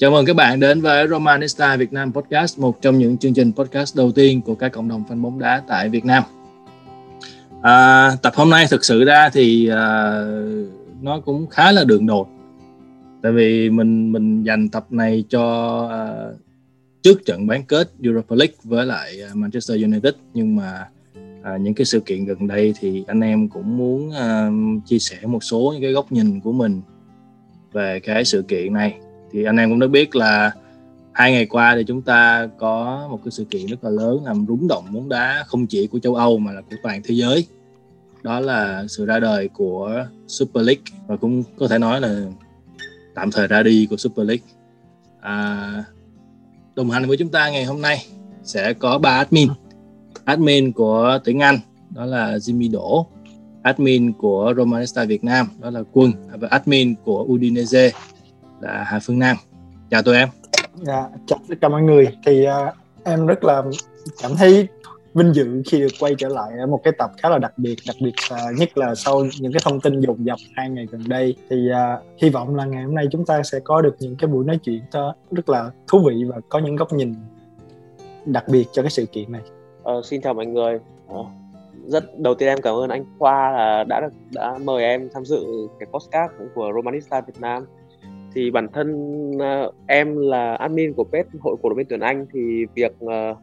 Chào mừng các bạn đến với Romanista Việt Nam Podcast, một trong những chương trình podcast đầu tiên của các cộng đồng fan bóng đá tại Việt Nam. À, tập hôm nay thực sự ra thì à, nó cũng khá là đường đột, tại vì mình mình dành tập này cho à, trước trận bán kết Europa League với lại à, Manchester United, nhưng mà à, những cái sự kiện gần đây thì anh em cũng muốn à, chia sẻ một số những cái góc nhìn của mình về cái sự kiện này thì anh em cũng đã biết là hai ngày qua thì chúng ta có một cái sự kiện rất là lớn làm rúng động bóng đá không chỉ của châu Âu mà là của toàn thế giới. Đó là sự ra đời của Super League và cũng có thể nói là tạm thời ra đi của Super League. À, đồng hành với chúng ta ngày hôm nay sẽ có ba admin. Admin của tiếng Anh đó là Jimmy Đỗ. Admin của Romanista Việt Nam đó là Quân. Và admin của Udinese là Hà Phương Nam. Chào tụi em. Dạ chào tất cả mọi người. Thì uh, em rất là cảm thấy vinh dự khi được quay trở lại ở một cái tập khá là đặc biệt đặc biệt uh, nhất là sau những cái thông tin dồn dập hai ngày gần đây. Thì uh, hy vọng là ngày hôm nay chúng ta sẽ có được những cái buổi nói chuyện đó rất là thú vị và có những góc nhìn đặc biệt cho cái sự kiện này. Ờ, xin chào mọi người. Ờ, rất đầu tiên em cảm ơn anh Khoa là đã đã mời em tham dự cái podcast của Romanista Việt Nam. Thì bản thân uh, em là admin của page hội cổ động viên tuyển Anh thì việc uh,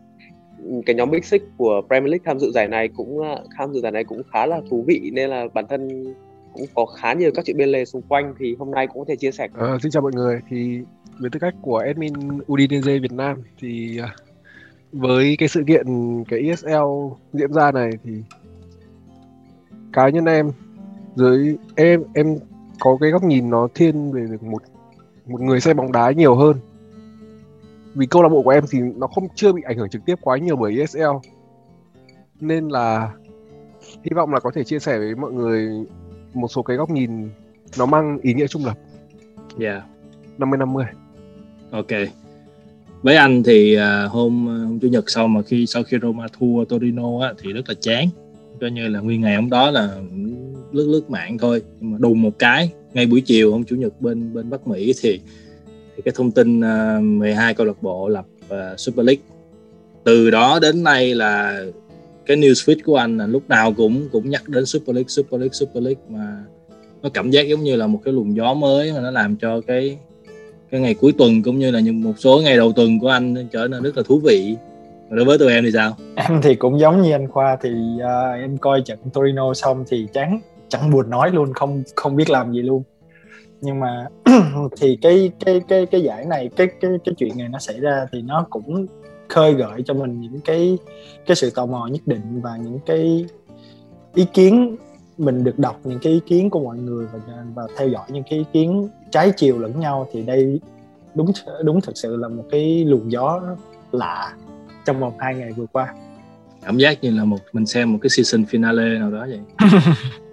cái nhóm Big Six của Premier League tham dự giải này cũng uh, tham dự giải này cũng khá là thú vị nên là bản thân cũng có khá nhiều các chuyện bên lề xung quanh thì hôm nay cũng có thể chia sẻ. Ờ, xin chào mọi người thì với tư cách của admin Udinese Việt Nam thì uh, với cái sự kiện cái ESL diễn ra này thì cá nhân em dưới em em có cái góc nhìn nó thiên về việc một một người xem bóng đá nhiều hơn vì câu lạc bộ của em thì nó không chưa bị ảnh hưởng trực tiếp quá nhiều bởi ESL nên là hy vọng là có thể chia sẻ với mọi người một số cái góc nhìn nó mang ý nghĩa trung lập. Yeah. 50 50. Ok. Với anh thì uh, hôm hôm chủ nhật sau mà khi sau khi Roma thua Torino á, thì rất là chán. Coi như là nguyên ngày hôm đó là lướt lướt mạng thôi. Nhưng mà đùng một cái ngay buổi chiều hôm chủ nhật bên bên Bắc Mỹ thì, thì cái thông tin à, uh, 12 câu lạc bộ lập uh, Super League. Từ đó đến nay là cái newsfeed của anh là lúc nào cũng cũng nhắc đến Super League, Super League, Super League mà nó cảm giác giống như là một cái luồng gió mới mà nó làm cho cái cái ngày cuối tuần cũng như là những một số ngày đầu tuần của anh trở nên rất là thú vị. Đối với tụi em thì sao? Em thì cũng giống như anh khoa thì uh, em coi trận Torino xong thì chán chẳng buồn nói luôn không không biết làm gì luôn. Nhưng mà thì cái cái cái cái giải này cái cái cái chuyện này nó xảy ra thì nó cũng khơi gợi cho mình những cái cái sự tò mò nhất định và những cái ý kiến mình được đọc những cái ý kiến của mọi người và và theo dõi những cái ý kiến trái chiều lẫn nhau thì đây đúng đúng thực sự là một cái luồng gió lạ trong vòng hai ngày vừa qua. Cảm giác như là một mình xem một cái season finale nào đó vậy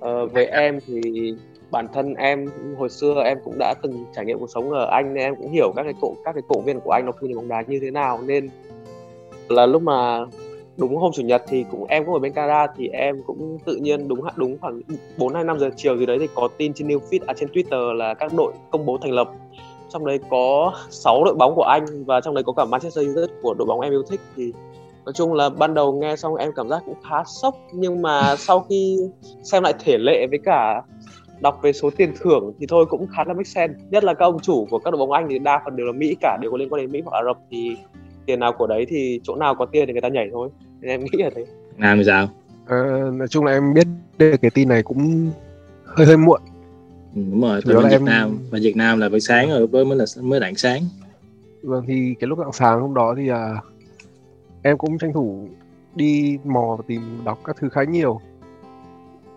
ờ, về em thì bản thân em hồi xưa em cũng đã từng trải nghiệm cuộc sống ở Anh nên em cũng hiểu các cái cổ các cái cổ viên của Anh nó khi bóng đá như thế nào. Nên là lúc mà đúng hôm chủ nhật thì cũng em cũng ở bên Canada thì em cũng tự nhiên đúng đúng khoảng bốn hai năm giờ chiều gì đấy thì có tin trên news feed à trên Twitter là các đội công bố thành lập. Trong đấy có 6 đội bóng của Anh và trong đấy có cả Manchester United của đội bóng em yêu thích thì nói chung là ban đầu nghe xong em cảm giác cũng khá sốc nhưng mà sau khi xem lại thể lệ với cả đọc về số tiền thưởng thì thôi cũng khá là make sense. Nhất là các ông chủ của các đội bóng Anh thì đa phần đều là Mỹ cả đều có liên quan đến Mỹ hoặc Ả Rập thì tiền nào của đấy thì chỗ nào có tiền thì người ta nhảy thôi. Nên em nghĩ là thế. Nam thì sao? Ờ, nói chung là em biết được cái tin này cũng hơi hơi muộn. Ừ, đúng rồi từ Việt em... Nam và Việt Nam là buổi sáng rồi với mới là mới đạn sáng. Vâng thì cái lúc dạng sáng hôm đó thì uh, em cũng tranh thủ đi mò và tìm đọc các thứ khá nhiều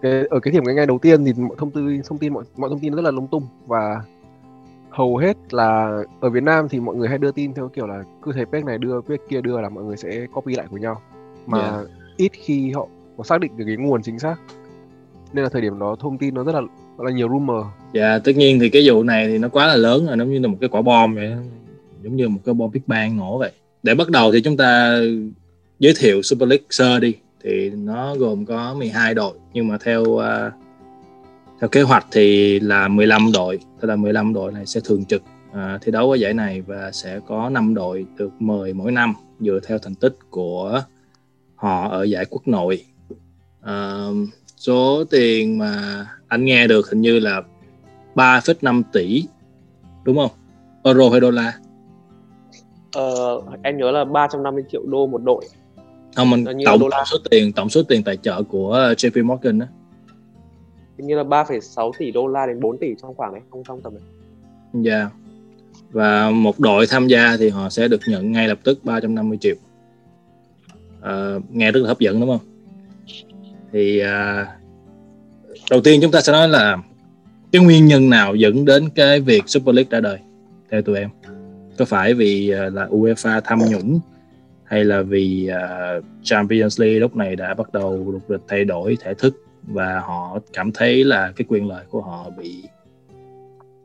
cái, ở cái điểm cái ngày đầu tiên thì mọi thông tin thông tin mọi mọi thông tin rất là lung tung và hầu hết là ở Việt Nam thì mọi người hay đưa tin theo kiểu là cứ thấy page này đưa page kia đưa là mọi người sẽ copy lại của nhau mà yeah. ít khi họ có xác định được cái nguồn chính xác nên là thời điểm đó thông tin nó rất là rất là nhiều rumor. Dạ yeah, tất nhiên thì cái vụ này thì nó quá là lớn rồi nó như là một cái quả bom vậy giống như một cái bom Big Bang nổ vậy. Để bắt đầu thì chúng ta giới thiệu Super League sơ đi. Thì nó gồm có 12 đội nhưng mà theo uh, theo kế hoạch thì là 15 đội. Tức là 15 đội này sẽ thường trực uh, thi đấu ở giải này và sẽ có 5 đội được mời mỗi năm dựa theo thành tích của họ ở giải quốc nội. Uh, số tiền mà anh nghe được hình như là 3,5 tỷ đúng không? Euro hay đô la? Ờ, em nhớ là 350 triệu đô một đội. Không mình tổng, tổng số tiền tổng số tiền tài trợ của JP Morgan đó như là 3,6 tỷ đô la đến 4 tỷ trong khoảng đấy không trong tầm này dạ. Yeah. và một đội tham gia thì họ sẽ được nhận ngay lập tức 350 triệu. À, nghe rất là hấp dẫn đúng không? Thì à, đầu tiên chúng ta sẽ nói là cái nguyên nhân nào dẫn đến cái việc Super League ra đời theo tụi em có phải vì ờ, là UEFA tham nhũng hay là vì uh, Champions League lúc này đã bắt đầu lục địch thay đổi thể thức và họ cảm thấy là cái quyền lợi của họ bị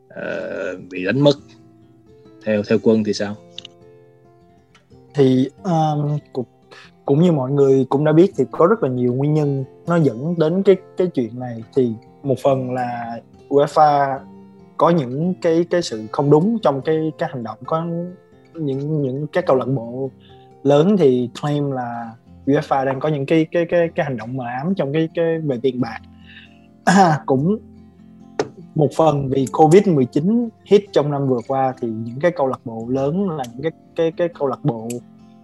uh, bị đánh mất? Theo theo quân thì sao? Thì um, cũng, cũng như mọi người cũng đã biết thì có rất là nhiều nguyên nhân nó dẫn đến cái cái chuyện này. Thì một phần là UEFA có những cái cái sự không đúng trong cái cái hành động có những những cái câu lạc bộ lớn thì claim là UEFA đang có những cái cái cái cái hành động mờ ám trong cái cái về tiền bạc. À, cũng một phần vì Covid 19 hit trong năm vừa qua thì những cái câu lạc bộ lớn là những cái cái cái câu lạc bộ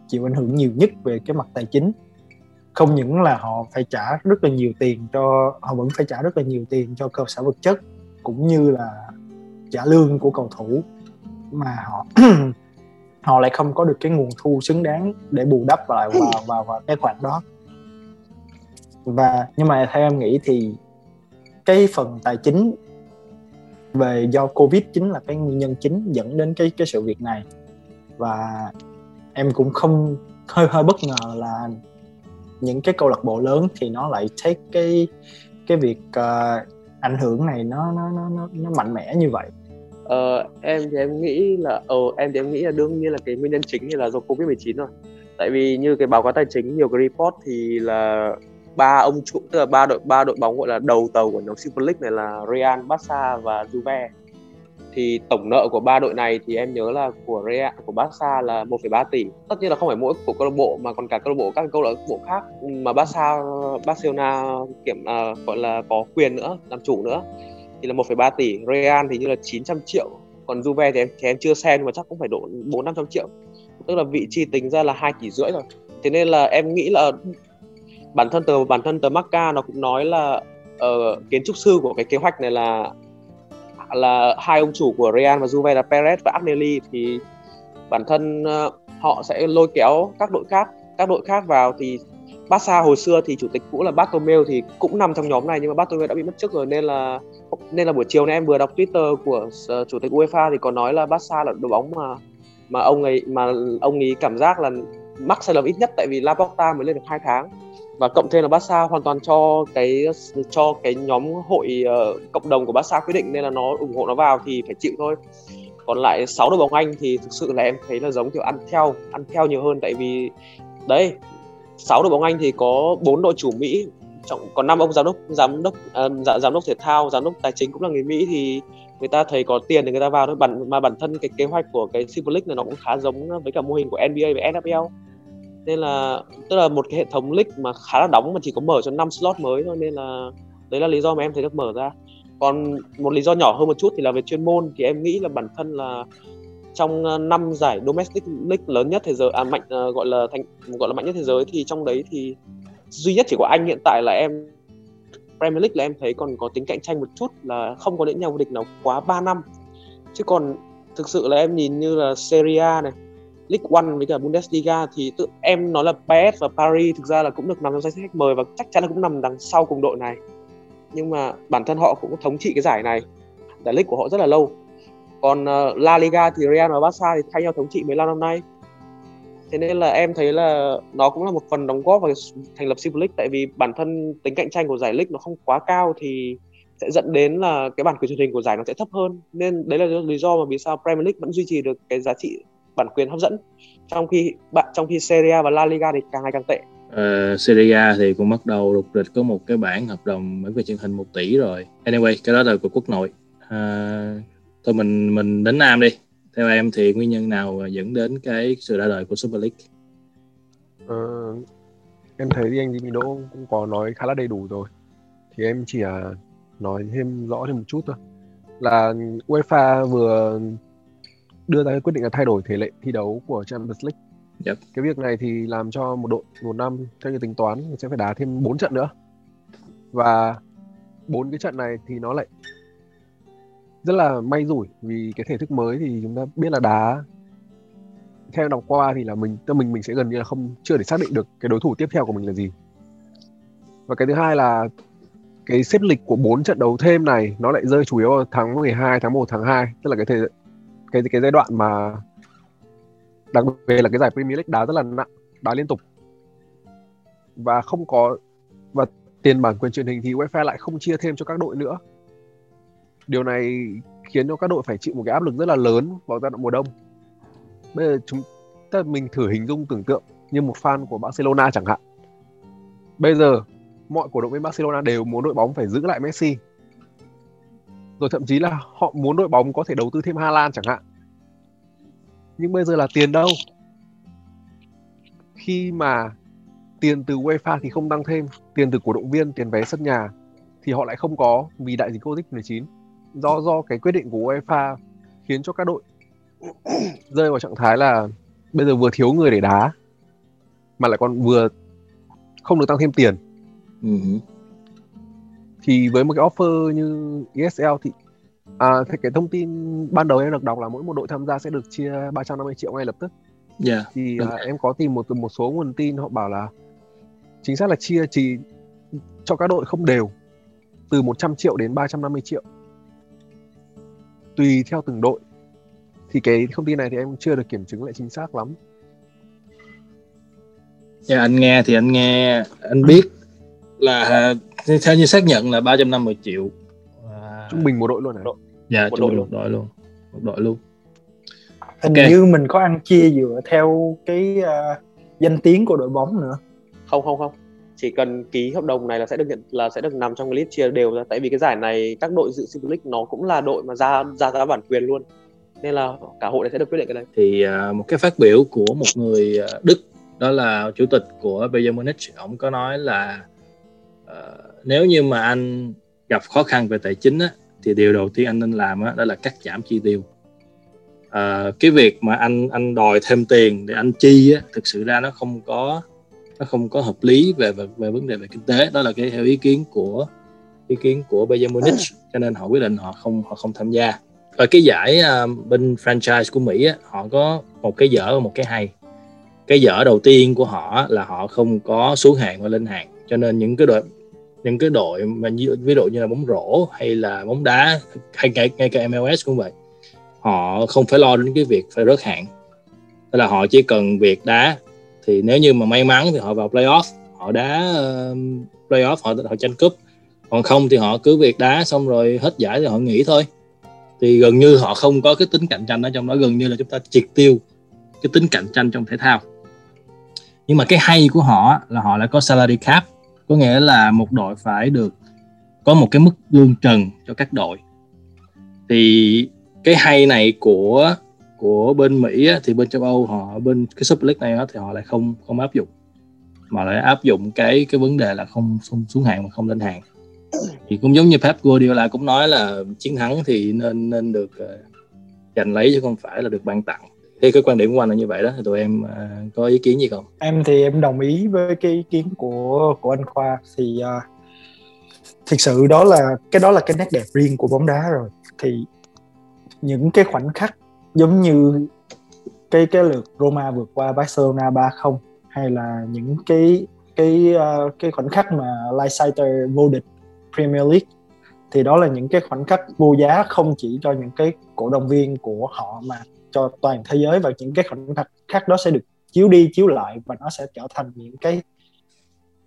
chịu ảnh hưởng nhiều nhất về cái mặt tài chính. Không những là họ phải trả rất là nhiều tiền cho họ vẫn phải trả rất là nhiều tiền cho cơ sở vật chất cũng như là trả lương của cầu thủ mà họ họ lại không có được cái nguồn thu xứng đáng để bù đắp lại vào vào vào cái khoản đó. Và nhưng mà theo em nghĩ thì cái phần tài chính về do covid chính là cái nguyên nhân chính dẫn đến cái cái sự việc này. Và em cũng không hơi hơi bất ngờ là những cái câu lạc bộ lớn thì nó lại take cái cái việc uh, ảnh hưởng này nó nó nó nó mạnh mẽ như vậy Ờ, em thì em nghĩ là ờ em thì em nghĩ là đương nhiên là cái nguyên nhân chính thì là do Covid 19 rồi. Tại vì như cái báo cáo tài chính nhiều cái report thì là ba ông chủ tức là ba đội ba đội bóng gọi là đầu tàu của nhóm Super League này là Real, Barca và Juve. Thì tổng nợ của ba đội này thì em nhớ là của Real của Barca là 1,3 tỷ. Tất nhiên là không phải mỗi của câu lạc bộ mà còn cả câu lạc bộ các câu lạc bộ khác mà Barca Barcelona kiểm uh, à, gọi là có quyền nữa, làm chủ nữa thì là 1,3 tỷ Real thì như là 900 triệu. Còn Juve thì em thì em chưa xem nhưng mà chắc cũng phải độ 4 500 triệu. Tức là vị chi tính ra là hai tỷ rưỡi rồi. Thế nên là em nghĩ là bản thân tờ bản thân tờ Marca nó cũng nói là uh, kiến trúc sư của cái kế hoạch này là là hai ông chủ của Real và Juve là Perez và Agnelli. Thì bản thân uh, họ sẽ lôi kéo các đội khác các đội khác vào thì Barca hồi xưa thì chủ tịch cũ là Bartomeu thì cũng nằm trong nhóm này nhưng mà Bartomeu đã bị mất chức rồi nên là nên là buổi chiều nay em vừa đọc Twitter của ờ, chủ tịch UEFA thì có nói là Barca là đội bóng mà mà ông ấy mà ông ấy cảm giác là mắc sai lầm ít nhất tại vì Laporta mới lên được hai tháng. Và cộng thêm là Barca hoàn toàn cho cái cho cái nhóm hội uh, cộng đồng của Barca quyết định nên là nó ủng hộ nó vào thì phải chịu thôi. Còn lại sáu đội bóng Anh thì thực sự là em thấy là giống kiểu ăn theo ăn theo nhiều hơn tại vì đấy sáu đội bóng Anh thì có bốn đội chủ Mỹ trọng còn năm ông giám đốc giám đốc uh, giám đốc thể thao giám đốc tài chính cũng là người Mỹ thì người ta thấy có tiền thì người ta vào thôi. Bản mà bản thân cái kế hoạch của cái Super League này nó cũng khá giống với cả mô hình của NBA và NFL nên là tức là một cái hệ thống league mà khá là đóng mà chỉ có mở cho 5 slot mới thôi nên là đấy là lý do mà em thấy được mở ra. Còn một lý do nhỏ hơn một chút thì là về chuyên môn thì em nghĩ là bản thân là trong ờ, năm giải domestic league lớn nhất thế giới à mạnh à, gọi là thành gọi là mạnh nhất thế giới thì trong đấy thì duy nhất chỉ có anh hiện tại là em Premier League là em thấy còn có tính cạnh tranh một chút là không có những nhà vô địch nào quá 3 năm. Chứ còn thực sự là em nhìn như là Serie A này League One với cả Bundesliga thì tự em nói là PS và Paris thực ra là cũng được nằm trong danh sách khách mời và chắc chắn là cũng nằm đằng sau cùng đội này. Nhưng mà bản thân họ cũng thống trị cái giải này giải League của họ rất là lâu còn uh, La Liga thì Real và Barca thì thay nhau thống trị 15 năm nay. Thế nên là em thấy là nó cũng là một phần đóng góp vào thành lập Super League. Tại vì bản thân tính cạnh tranh của giải League nó không quá cao thì sẽ dẫn đến là cái bản quyền truyền hình của giải nó sẽ thấp hơn. Nên đấy là lý do mà vì sao Premier League vẫn duy trì được cái giá trị bản quyền hấp dẫn. Trong khi bạn trong khi Serie A và La Liga thì càng ngày càng tệ. Uh, Serie A thì cũng bắt đầu rục rịch có một cái bản hợp đồng bản quyền truyền hình 1 tỷ rồi. Anyway cái đó là của quốc nội. Uh, thôi mình mình đến Nam đi theo em thì nguyên nhân nào dẫn đến cái sự ra đời của Super League uh, em thấy anh Jimmy Đỗ cũng có nói khá là đầy đủ rồi thì em chỉ là nói thêm rõ thêm một chút thôi là UEFA vừa đưa ra cái quyết định là thay đổi thể lệ thi đấu của Champions League. Yep. Cái việc này thì làm cho một đội một năm theo như tính toán sẽ phải đá thêm 4 trận nữa. Và bốn cái trận này thì nó lại rất là may rủi vì cái thể thức mới thì chúng ta biết là đá theo đọc qua thì là mình mình mình sẽ gần như là không chưa để xác định được cái đối thủ tiếp theo của mình là gì. Và cái thứ hai là cái xếp lịch của bốn trận đấu thêm này nó lại rơi chủ yếu vào tháng 12, tháng 1, tháng 2 tức là cái thời cái cái giai đoạn mà đặc biệt là cái giải Premier League đá rất là nặng, đá liên tục và không có và tiền bản quyền truyền hình thì UEFA lại không chia thêm cho các đội nữa. Điều này khiến cho các đội phải chịu một cái áp lực rất là lớn vào giai đoạn mùa đông. Bây giờ chúng ta mình thử hình dung tưởng tượng như một fan của Barcelona chẳng hạn. Bây giờ mọi cổ động viên Barcelona đều muốn đội bóng phải giữ lại Messi. Rồi thậm chí là họ muốn đội bóng có thể đầu tư thêm Hà Lan chẳng hạn. Nhưng bây giờ là tiền đâu? Khi mà tiền từ UEFA thì không tăng thêm, tiền từ cổ động viên, tiền vé sân nhà thì họ lại không có vì đại dịch Covid-19. Do do cái quyết định của UEFA khiến cho các đội rơi vào trạng thái là bây giờ vừa thiếu người để đá mà lại còn vừa không được tăng thêm tiền. Uh-huh. thì với một cái offer như ESL thì à, thì cái thông tin ban đầu em được đọc là mỗi một đội tham gia sẽ được chia 350 triệu ngay lập tức. Yeah, thì à, em có tìm một một số nguồn tin họ bảo là chính xác là chia chỉ cho các đội không đều từ 100 triệu đến 350 triệu tùy theo từng đội thì cái thông tin này thì em chưa được kiểm chứng lại chính xác lắm yeah, anh nghe thì anh nghe anh biết là theo như xác nhận là 350 triệu à... trung bình một đội luôn hả? Dạ, một đội luôn. một đội luôn. Một đội luôn. Hình okay. như mình có ăn chia dựa theo cái uh, danh tiếng của đội bóng nữa. Không không không. Chỉ cần ký hợp đồng này là sẽ được nhận là sẽ được nằm trong cái list chia đều ra tại vì cái giải này các đội dự Super League nó cũng là đội mà ra ra ra bản quyền luôn. Nên là cả hội này sẽ được quyết định cái này. Thì uh, một cái phát biểu của một người à, Đức đó là chủ tịch của Bayern Munich ông có nói là uh, nếu như mà anh gặp khó khăn về tài chính á, thì điều đầu tiên anh nên làm á, đó là cắt giảm chi tiêu uh, cái việc mà anh anh đòi thêm tiền để anh chi á, thực sự ra nó không có nó không có hợp lý về về, về vấn đề về kinh tế. Đó là cái theo ý kiến của ý kiến của Bayern Munich cho nên họ quyết định họ không họ không tham gia. Và cái giải uh, bên franchise của Mỹ á, họ có một cái dở và một cái hay. Cái dở đầu tiên của họ là họ không có xuống hạng và lên hạng cho nên những cái đội những cái đội mà như, ví dụ như là bóng rổ hay là bóng đá hay ngay, ngay cả MLS cũng vậy họ không phải lo đến cái việc phải rớt hạng tức là họ chỉ cần việc đá thì nếu như mà may mắn thì họ vào playoff. Họ đá uh, playoff họ họ tranh cúp. Còn không thì họ cứ việc đá xong rồi hết giải thì họ nghỉ thôi. Thì gần như họ không có cái tính cạnh tranh ở trong đó gần như là chúng ta triệt tiêu cái tính cạnh tranh trong thể thao. Nhưng mà cái hay của họ là họ lại có salary cap có nghĩa là một đội phải được có một cái mức lương trần cho các đội. Thì cái hay này của của bên Mỹ á, thì bên châu Âu họ bên cái Super này á, thì họ lại không không áp dụng. Mà lại áp dụng cái cái vấn đề là không, không xuống hạng mà không lên hạng. Thì cũng giống như Pep Guardiola cũng nói là chiến thắng thì nên nên được uh, giành lấy chứ không phải là được ban tặng. Thì cái quan điểm của anh là như vậy đó thì tụi em uh, có ý kiến gì không? Em thì em đồng ý với cái ý kiến của của anh khoa. Thì uh, thực sự đó là cái đó là cái nét đẹp riêng của bóng đá rồi. Thì những cái khoảnh khắc giống như cái cái lượt Roma vượt qua Barcelona 3-0 hay là những cái cái uh, cái khoảnh khắc mà Leicester vô địch Premier League thì đó là những cái khoảnh khắc vô giá không chỉ cho những cái cổ động viên của họ mà cho toàn thế giới và những cái khoảnh khắc khác đó sẽ được chiếu đi chiếu lại và nó sẽ trở thành những cái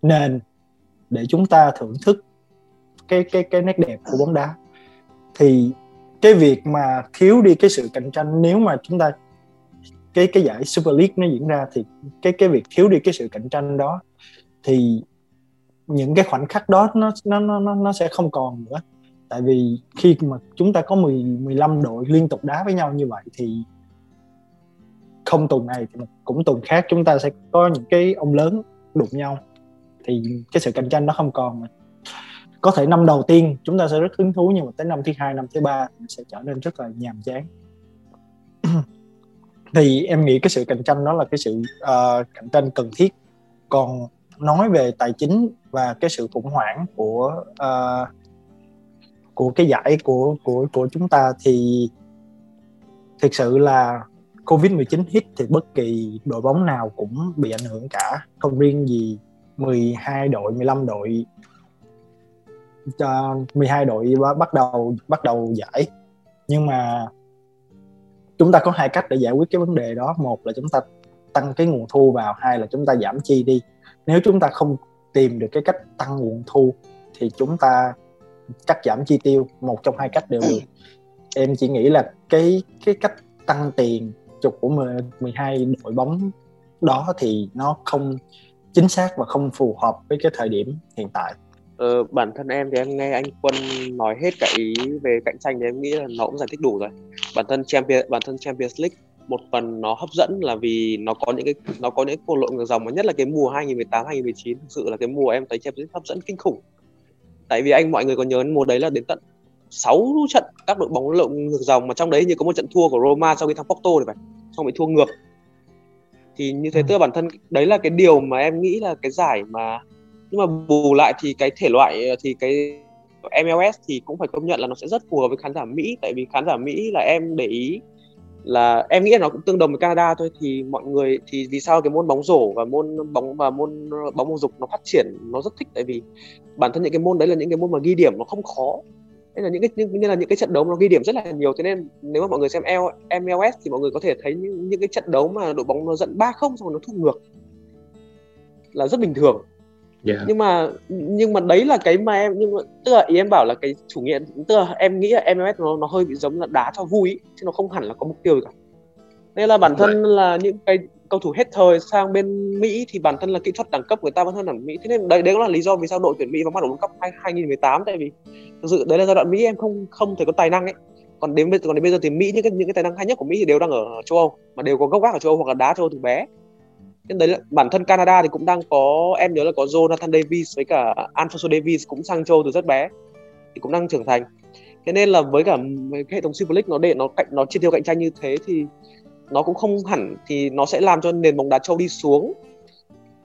nền để chúng ta thưởng thức cái cái cái nét đẹp của bóng đá. Thì cái việc mà thiếu đi cái sự cạnh tranh, nếu mà chúng ta, cái cái giải Super League nó diễn ra thì cái cái việc thiếu đi cái sự cạnh tranh đó thì những cái khoảnh khắc đó nó nó nó nó sẽ không còn nữa. Tại vì khi mà chúng ta có 10 15 đội liên tục đá với nhau như vậy thì không tuần này thì cũng tuần khác chúng ta sẽ có những cái ông lớn đụng nhau thì cái sự cạnh tranh nó không còn mà có thể năm đầu tiên chúng ta sẽ rất hứng thú nhưng mà tới năm thứ hai năm thứ ba sẽ trở nên rất là nhàm chán. Thì em nghĩ cái sự cạnh tranh đó là cái sự uh, cạnh tranh cần thiết. Còn nói về tài chính và cái sự khủng hoảng của uh, của cái giải của của của chúng ta thì thực sự là Covid-19 hit thì bất kỳ đội bóng nào cũng bị ảnh hưởng cả. Không riêng gì 12 đội 15 đội cho 12 đội bắt đầu bắt đầu giải. Nhưng mà chúng ta có hai cách để giải quyết cái vấn đề đó. Một là chúng ta tăng cái nguồn thu vào, hai là chúng ta giảm chi đi. Nếu chúng ta không tìm được cái cách tăng nguồn thu, thì chúng ta cắt giảm chi tiêu. Một trong hai cách đều được. Em chỉ nghĩ là cái cái cách tăng tiền chục của 12 đội bóng đó thì nó không chính xác và không phù hợp với cái thời điểm hiện tại. Ờ, bản thân em thì em nghe anh Quân nói hết cái ý về cạnh tranh thì em nghĩ là nó cũng giải thích đủ rồi. Bản thân Champions bản thân Champions League một phần nó hấp dẫn là vì nó có những cái nó có những câu lộ ngược dòng mà nhất là cái mùa 2018 2019 thực sự là cái mùa em thấy Champions League hấp dẫn kinh khủng. Tại vì anh mọi người có nhớ mùa đấy là đến tận 6 trận các đội bóng lộn ngược dòng mà trong đấy như có một trận thua của Roma sau khi thắng Porto thì phải xong bị thua ngược thì như thế ừ. tức là bản thân đấy là cái điều mà em nghĩ là cái giải mà nhưng mà bù lại thì cái thể loại ờ, thì cái MLS thì cũng phải công nhận là nó sẽ rất phù hợp với khán giả Mỹ. Tại vì khán giả Mỹ là em để ý là em nghĩ là nó cũng tương đồng với Canada thôi. Thì mọi người thì vì sao cái môn bóng rổ và môn bóng và môn ờ, bóng bầu dục nó phát triển nó rất thích? Tại vì bản thân những cái môn đấy là những cái môn mà ghi điểm nó không khó. Nên là những cái nên là những cái trận đấu nó ghi điểm rất là nhiều. Thế nên nếu mà mọi người xem l MLS thì mọi người có thể thấy những, những cái trận đấu mà đội bóng nó dẫn 3-0 xong rồi nó thua ngược là rất bình thường yeah. nhưng mà nhưng mà đấy là cái mà em nhưng mà tức là ý em bảo là cái chủ nghĩa tức là em nghĩ là MLS nó nó hơi bị giống là đá cho vui ý, chứ nó không hẳn là có mục tiêu gì cả nên là bản thân right. là những cái cầu thủ hết thời sang bên Mỹ thì bản thân là kỹ thuật đẳng cấp người ta vẫn hơn ở Mỹ thế nên đấy đấy cũng là lý do vì sao đội tuyển Mỹ vào mắt ở World Cup 2018 tại vì thực sự đấy là giai đoạn Mỹ em không không thể có tài năng ấy còn đến bây giờ còn đến bây giờ thì Mỹ những cái những cái tài năng hay nhất của Mỹ thì đều đang ở châu Âu mà đều có gốc gác ở châu Âu hoặc là đá châu Âu từ bé nên đấy là, bản thân Canada thì cũng đang có, em nhớ là có Jonathan Davis với cả Alfonso Davis cũng sang châu từ rất bé, thì cũng đang trưởng thành. Thế nên là với cả cái hệ thống Super League nó để, nó cạnh, nó chi tiêu cạnh tranh như thế thì nó cũng không hẳn, thì nó sẽ làm cho nền bóng đá châu đi xuống.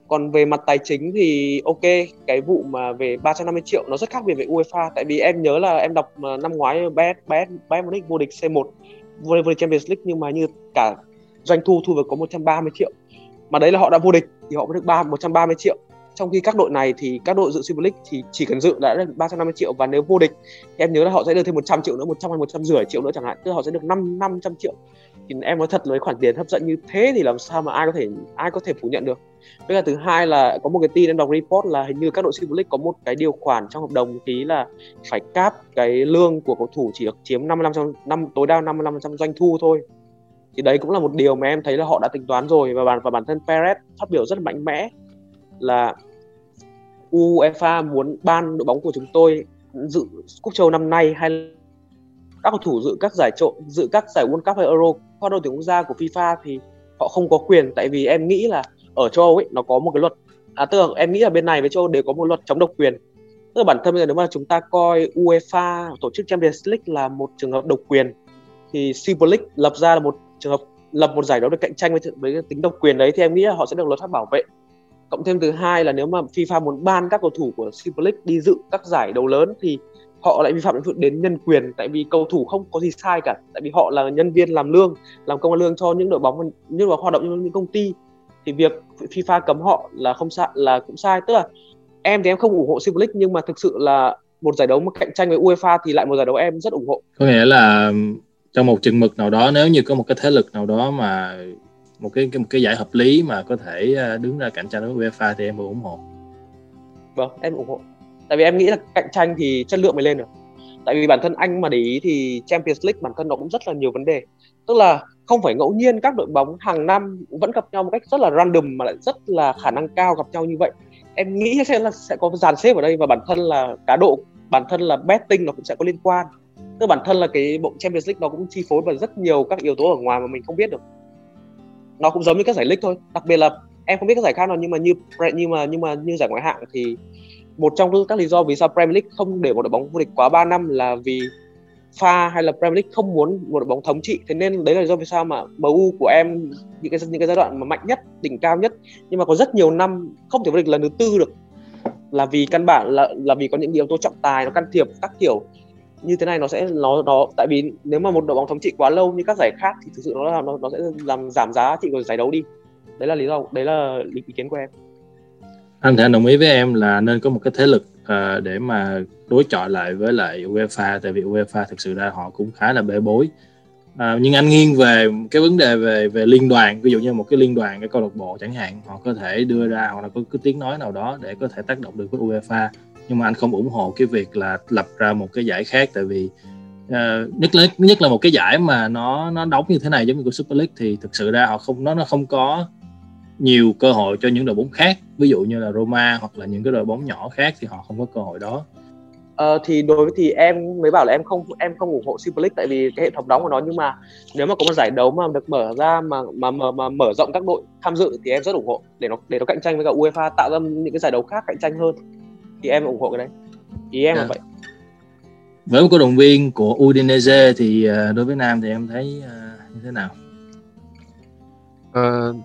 Còn về mặt tài chính thì ok, cái vụ mà về 350 triệu nó rất khác biệt với UEFA, tại vì em nhớ là em đọc năm ngoái Bayern Bayern Bayern Munich vô địch C1 vô địch Champions League nhưng mà như cả doanh thu thu được có 130 triệu mà đấy là họ đã vô địch thì họ mới được ba 130 triệu. Trong khi các đội này thì các đội dự Super League thì chỉ cần dự đã được 350 triệu và nếu vô địch thì em nhớ là họ sẽ được thêm 100 triệu nữa 100 hay 150 triệu nữa chẳng hạn. Tức là họ sẽ được 5 500 triệu. Thì em nói thật với khoản tiền hấp dẫn như thế thì làm sao mà ai có thể, ai có thể phủ nhận được. Với cả thứ hai là có một cái tin em đọc report là hình như các đội Super League có một cái điều khoản trong hợp đồng ký là phải cap cái lương của cầu thủ chỉ được chiếm 55 năm, tối đa 55 doanh thu thôi thì đấy cũng là một điều mà em thấy là họ đã tính toán rồi. Và bản và bản thân Perez phát biểu rất mạnh mẽ là UEFA muốn ban đội bóng của chúng tôi dự cúp châu năm nay hay các cầu thủ dự các giải trộn, dự các giải World Cup hay Euro qua đội tuyển quốc gia của FIFA thì họ không có quyền. Tại vì em nghĩ là ở châu Âu ấy, nó có một cái luật. À tức là em nghĩ là bên này với châu Âu đều có một luật chống độc quyền. Tức là bản thân bây giờ nếu mà chúng ta coi UEFA tổ chức Champions League là một trường hợp độc quyền, thì Super League lập ra là một trường hợp lập một giải đấu được cạnh tranh với với tính độc quyền đấy thì em nghĩ là họ sẽ được luật pháp bảo vệ. Cộng thêm thứ hai là nếu mà FIFA muốn ban các cầu thủ của Super League đi dự các giải đấu lớn thì họ lại vi phạm đến nhân quyền. Tại vì cầu thủ không có gì sai cả, tại vì họ là nhân viên làm lương, làm công ăn lương cho những đội bóng, những đội bóng hoạt động như những công ty. Thì việc FIFA cấm họ là không sai là cũng sai. Tức là em thì em không ủng hộ Super League nhưng mà thực sự là một giải đấu mà cạnh tranh với UEFA thì lại một giải đấu em rất ủng hộ. Có nghĩa là trong một chừng mực nào đó nếu như có một cái thế lực nào đó mà một cái, cái một cái giải hợp lý mà có thể à, đứng ra cạnh tranh với UEFA thì em ủng hộ. Vâng em ủng hộ. Tại vì em nghĩ là cạnh tranh thì chất lượng mới lên được. Tại vì bản thân anh mà để ý thì Champions League bản thân nó cũng rất là nhiều vấn đề. Tức là không phải ngẫu nhiên các đội bóng hàng năm vẫn gặp nhau một cách rất là random mà lại rất là khả năng cao gặp nhau như vậy. Em nghĩ sẽ là sẽ có dàn xếp ở đây và bản thân là cá độ bản thân là betting nó cũng sẽ có liên quan tức bản thân là cái bộ Champions League nó cũng chi phối bởi rất nhiều các yếu tố ở ngoài mà mình không biết được. Nó cũng giống như các giải League thôi. Đặc biệt là em không biết các giải khác nào nhưng mà như nhưng mà nhưng mà như giải ngoại hạng thì một trong các lý do vì sao Premier League không để một đội bóng vô địch quá 3 năm là vì pha hay là Premier League không muốn một đội bóng thống trị. Thế nên đấy là lý do vì sao mà MU của em những cái những cái giai đoạn mà mạnh nhất, đỉnh cao nhất, nhưng mà có rất nhiều năm không thể vô địch lần thứ tư được. Là vì căn bản là là vì có những yếu tố trọng tài, nó can thiệp các kiểu như thế này nó sẽ nó nó tại vì nếu mà một đội bóng thống trị quá lâu như các giải khác thì thực sự nó làm nó, nó sẽ làm giảm giá trị của giải đấu đi. Đấy là lý do đấy là ý kiến của em. Anh thể đồng ý với em là nên có một cái thế lực uh, để mà đối chọi lại với lại UEFA tại vì UEFA thực sự ra họ cũng khá là bê bối. Uh, nhưng anh nghiêng về cái vấn đề về về liên đoàn ví dụ như một cái liên đoàn cái câu lạc bộ chẳng hạn họ có thể đưa ra hoặc là có cái tiếng nói nào đó để có thể tác động được với UEFA nhưng mà anh không ủng hộ cái việc là lập ra một cái giải khác tại vì uh, nhất là nhất là một cái giải mà nó nó đóng như thế này giống như của Super League thì thực sự ra họ không nó nó không có nhiều cơ hội cho những đội bóng khác. Ví dụ như là Roma hoặc là những cái đội bóng nhỏ khác thì họ không có cơ hội đó. Ờ, thì đối với thì em mới bảo là em không em không ủng hộ Super League tại vì cái hệ thống đóng của nó nhưng mà nếu mà có một giải đấu mà được mở ra mà mà mà, mà mở rộng các đội tham dự thì em rất ủng hộ để nó để nó cạnh tranh với cả UEFA tạo ra những cái giải đấu khác cạnh tranh hơn thì em ủng hộ cái đấy ý em yeah. là dạ. vậy với một cổ động viên của Udinese thì ờ, đối với Nam thì em thấy uh, như thế nào? Uh,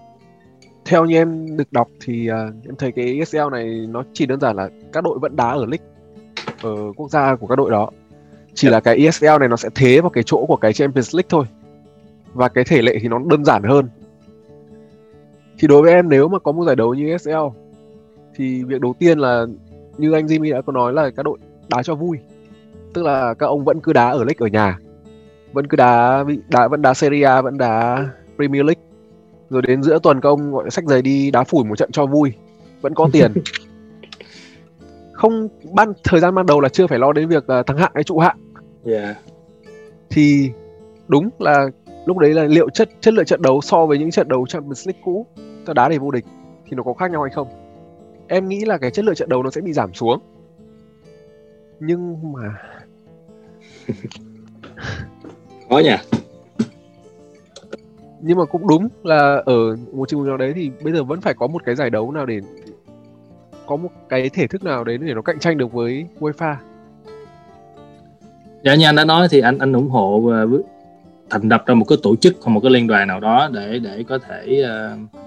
theo như em được đọc thì uh, em thấy cái ESL này nó chỉ đơn giản là các đội vẫn đá ở league ở quốc gia của các đội đó chỉ yeah. là cái ESL này nó sẽ thế vào cái chỗ của cái Champions League thôi và cái thể lệ thì nó đơn giản hơn thì đối với em nếu mà có một giải đấu như ESL thì việc đầu tiên là như anh Jimmy đã có nói là các đội đá cho vui. Tức là các ông vẫn cứ đá ở league ở nhà. Vẫn cứ đá đá vẫn đá Serie A vẫn đá Premier League. Rồi đến giữa tuần các ông gọi sách giày đi đá phủi một trận cho vui. Vẫn có tiền. Không ban thời gian ban đầu là chưa phải lo đến việc uh, thắng hạng hay trụ hạng. Yeah. thì đúng là lúc đấy là liệu chất chất lượng trận đấu so với những trận đấu Champions League cũ ta đá để vô địch thì nó có khác nhau hay không em nghĩ là cái chất lượng trận đấu nó sẽ bị giảm xuống nhưng mà khó nhỉ nhưng mà cũng đúng là ở một trường nào đấy thì bây giờ vẫn phải có một cái giải đấu nào để có một cái thể thức nào đấy để nó cạnh tranh được với UEFA. Dạ như anh đã nói thì anh anh ủng hộ uh, thành lập ra một cái tổ chức hoặc một cái liên đoàn nào đó để để có thể uh,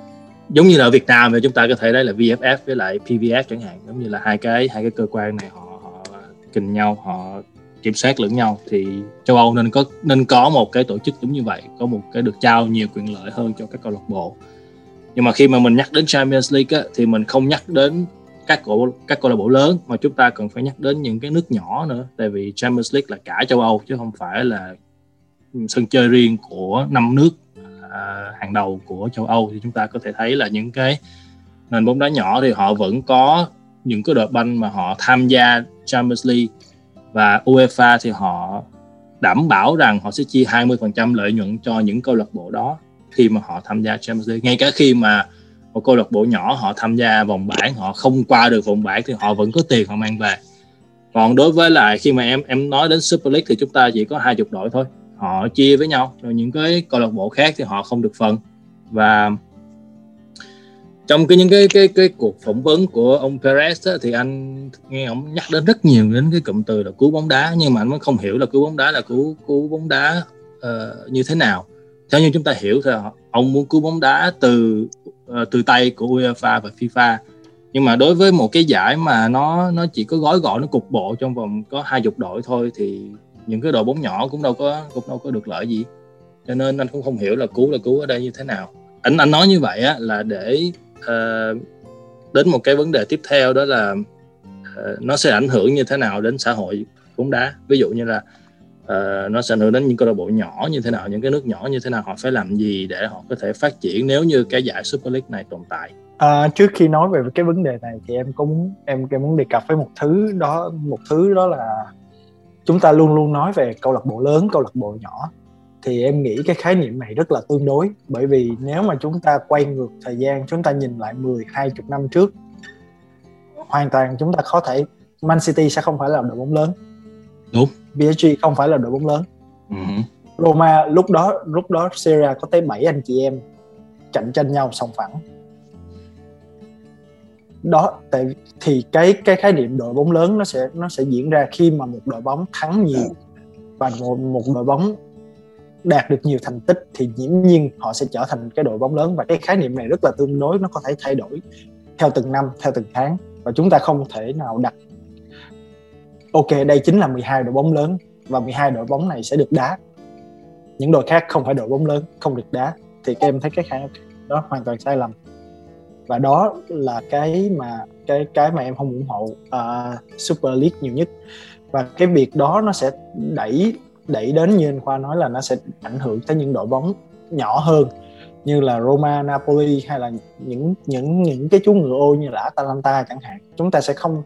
giống như là ở Việt Nam thì chúng ta có thể đấy là VFF với lại PVF chẳng hạn. Giống như là hai cái hai cái cơ quan này họ họ kình nhau họ kiểm soát lẫn nhau. Thì châu Âu nên có nên có một cái tổ chức giống như vậy có một cái được trao nhiều quyền lợi hơn cho các câu lạc bộ. Nhưng mà khi mà mình nhắc đến Champions League á, thì mình không nhắc đến các cổ các câu lạc bộ lớn mà chúng ta cần phải nhắc đến những cái nước nhỏ nữa. Tại vì Champions League là cả châu Âu chứ không phải là sân chơi riêng của năm nước à, hàng đầu của châu Âu thì chúng ta có thể thấy là những cái nền bóng đá nhỏ thì họ vẫn có những cái đội banh mà họ tham gia Champions League. Và UEFA thì họ đảm bảo rằng họ sẽ chia 20% lợi nhuận cho những câu lạc bộ đó khi mà họ tham gia Champions League. Ngay cả khi mà một câu lạc bộ nhỏ họ tham gia vòng bảng họ không qua được vòng bảng thì họ vẫn có tiền họ mang về. Còn đối với lại khi mà em em nói đến Super League thì chúng ta chỉ có hai chục đội thôi họ chia với nhau. Rồi những cái câu lạc bộ khác thì họ không được phần và trong cái những cái cái cái cuộc phỏng vấn của ông Perez á, thì anh nghe ông nhắc đến rất nhiều đến cái cụm từ là cứu bóng đá nhưng mà anh vẫn không hiểu là cứu bóng đá là cứu cứu bóng đá uh, như thế nào. Theo như chúng ta hiểu thì ông muốn cứu bóng đá từ uh, từ tay của UEFA và FIFA. Nhưng mà đối với một cái giải mà nó nó chỉ có gói gọn nó cục bộ trong vòng có hai chục đội thôi thì những cái đội bóng nhỏ cũng đâu có cũng đâu có được lợi gì. Cho nên anh cũng không hiểu là cứu là cứu ở đây như thế nào. Anh anh nói như vậy á là để uh, đến một cái vấn đề tiếp theo đó là uh, nó sẽ ảnh hưởng như thế nào đến xã hội bóng đá. Ví dụ như là uh, nó sẽ ảnh hưởng đến những câu lạc bộ nhỏ như thế nào những cái nước nhỏ như thế nào họ phải làm gì để họ có thể phát triển nếu như cái giải Super League này tồn tại? À, trước khi nói về cái vấn đề này thì em cũng em em muốn đề cập với một thứ đó một thứ đó là chúng ta luôn luôn nói về câu lạc bộ lớn câu lạc bộ nhỏ. Thì em nghĩ cái khái niệm này rất là tương đối. Bởi vì nếu mà chúng ta quay ngược thời gian chúng ta nhìn lại 10 20 năm trước hoàn toàn chúng ta có thể Man City sẽ không phải là đội bóng lớn. Đúng. PSG không phải là đội bóng lớn. Uh-huh. Roma lúc đó lúc đó Serie có tới 7 anh chị em cạnh tranh nhau sòng phẳng đó tại thì cái cái khái niệm đội bóng lớn nó sẽ nó sẽ diễn ra khi mà một đội bóng thắng nhiều và một một đội bóng đạt được nhiều thành tích thì dĩ nhiên họ sẽ trở thành cái đội bóng lớn và cái khái niệm này rất là tương đối nó có thể thay đổi theo từng năm theo từng tháng và chúng ta không thể nào đặt. Ok đây chính là 12 đội bóng lớn và 12 đội bóng này sẽ được đá. Những đội khác không phải đội bóng lớn không được đá thì các em thấy cái khái đó hoàn toàn sai lầm và đó là cái mà cái cái mà em không ủng hộ uh, Super League nhiều nhất. Và cái việc đó nó sẽ đẩy đẩy đến như anh Khoa nói là nó sẽ ảnh hưởng tới những đội bóng nhỏ hơn như là Roma, Napoli hay là những những những cái chú ngựa ô như là Atalanta chẳng hạn. Chúng ta sẽ không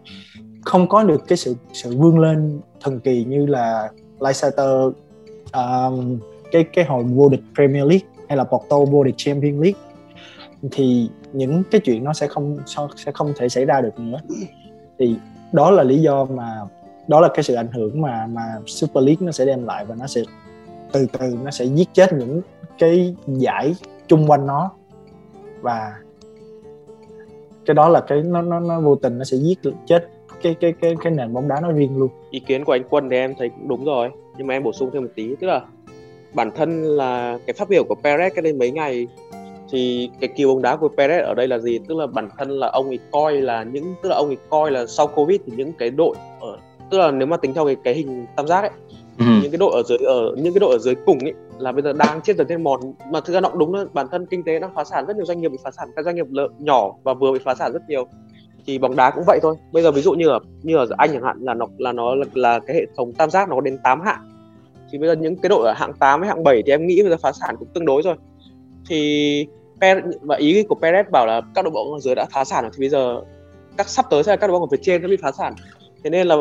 không có được cái sự sự vươn lên thần kỳ như là Leicester um, cái cái hồi vô địch Premier League hay là Porto vô địch Champions League. Thì những cái chuyện nó sẽ không sẽ không thể xảy ra được nữa. Thì đó là lý do mà, đó là cái sự ảnh hưởng mà mà Super League nó sẽ đem lại và nó sẽ, từ từ nó sẽ giết chết những cái giải chung quanh nó. Và cái đó là cái, nó nó nó vô tình nó sẽ giết chết cái cái cái cái nền bóng đá nó riêng luôn. Ý kiến của anh Quân thì em thấy cũng đúng rồi, nhưng mà em bổ sung thêm một tí, tức là bản thân là cái phát biểu của Perez cái đây mấy ngày thì cái kiều bóng đá của Perez ở đây là gì? Tức là bản thân là ông ấy coi là những tức là ông ấy coi là sau covid thì những cái đội ở tức là nếu mà tính theo cái cái hình tam giác ấy ừ. những cái đội ở dưới ở những cái đội ở dưới cùng ấy là bây giờ đang chết dần thêm mòn. Mà thực ra nó đúng là bản thân kinh tế đang phá sản rất nhiều doanh nghiệp bị phá sản các doanh nghiệp lợi, nhỏ và vừa bị phá sản rất nhiều. Thì bóng đá cũng vậy thôi. Bây giờ ví dụ như ở như ở anh chẳng hạn là nó là nó là, là cái hệ thống tam giác nó có đến 8 hạng. Thì bây giờ những cái đội ở hạng 8 với hạng 7 thì em nghĩ bây giờ phá sản cũng tương đối rồi thì và ý của Perez bảo là các đội bóng ở dưới đã phá sản rồi, thì bây giờ các sắp tới sẽ là các đội bóng ở phía trên sẽ bị phá sản. Thế nên là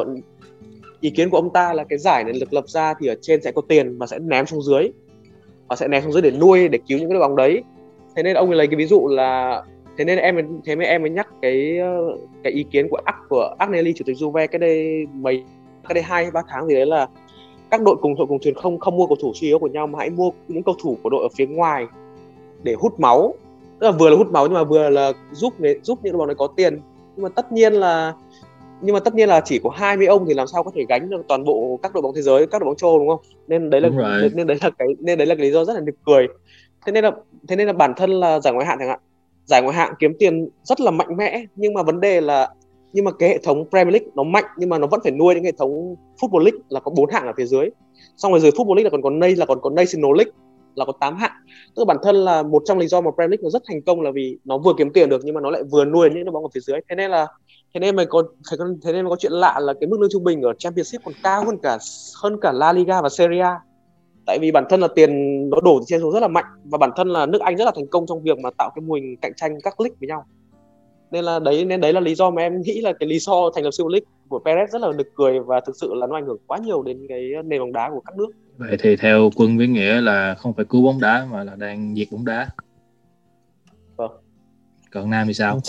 ý kiến của ông ta là cái giải này được lập ra thì ở trên sẽ có tiền mà sẽ ném xuống dưới. Và sẽ ném xuống dưới để nuôi, để cứu những cái đội bóng đấy. Thế nên ông ấy lấy cái ví dụ là, thế nên em, thế mới em mới nhắc cái cái ý kiến của ác, của Agnelli chủ tịch Juve cái đây mấy cái đây hai, ba tháng gì đấy là các đội cùng đội cùng thuyền không không mua cầu thủ suy yếu của nhau mà hãy mua những cầu thủ của đội ở phía ngoài để hút máu. Tức là vừa là hút máu nhưng mà vừa là giúp giúp những đội bóng này có tiền. Nhưng mà tất nhiên là nhưng mà tất nhiên là chỉ có 20 ông thì làm sao có thể gánh được toàn bộ các đội bóng thế giới các đội bóng châu đúng không? Nên đấy là nên, nên đấy là cái nên đấy là cái lý do rất là nực cười. Thế nên là thế nên là bản thân là giải ngoại hạng chẳng hạn. Giải ngoại hạng kiếm tiền rất là mạnh mẽ nhưng mà vấn đề là nhưng mà cái hệ thống Premier League nó mạnh nhưng mà nó vẫn phải nuôi những hệ thống Football League là có bốn hạng ở phía dưới. Xong rồi dưới Football League là còn có nay là còn có National League là có 8 hạng. Tức là bản thân là một trong lý do mà Premier League nó rất thành công là vì nó vừa kiếm tiền được, nhưng mà nó lại vừa nuôi những đội bóng ở phía dưới. Thế nên là, thế nên mình có, thế nên có chuyện lạ là cái mức lương trung bình ở Championship còn cao hơn cả hơn cả La Liga và Serie A. Tại vì bản thân là tiền nó đổ trên xuống rất là mạnh và bản thân là nước Anh rất là thành công trong việc mà tạo cái mô hình cạnh tranh các league với nhau nên là đấy nên đấy là lý do mà em nghĩ là cái lý do thành lập Super League của Perez rất là nực cười và thực sự là nó ảnh hưởng quá nhiều đến cái nền bóng đá của các nước. Vậy thì theo quân với nghĩa là không phải cứu bóng đá mà là đang diệt bóng đá. Vâng. Còn nam thì sao?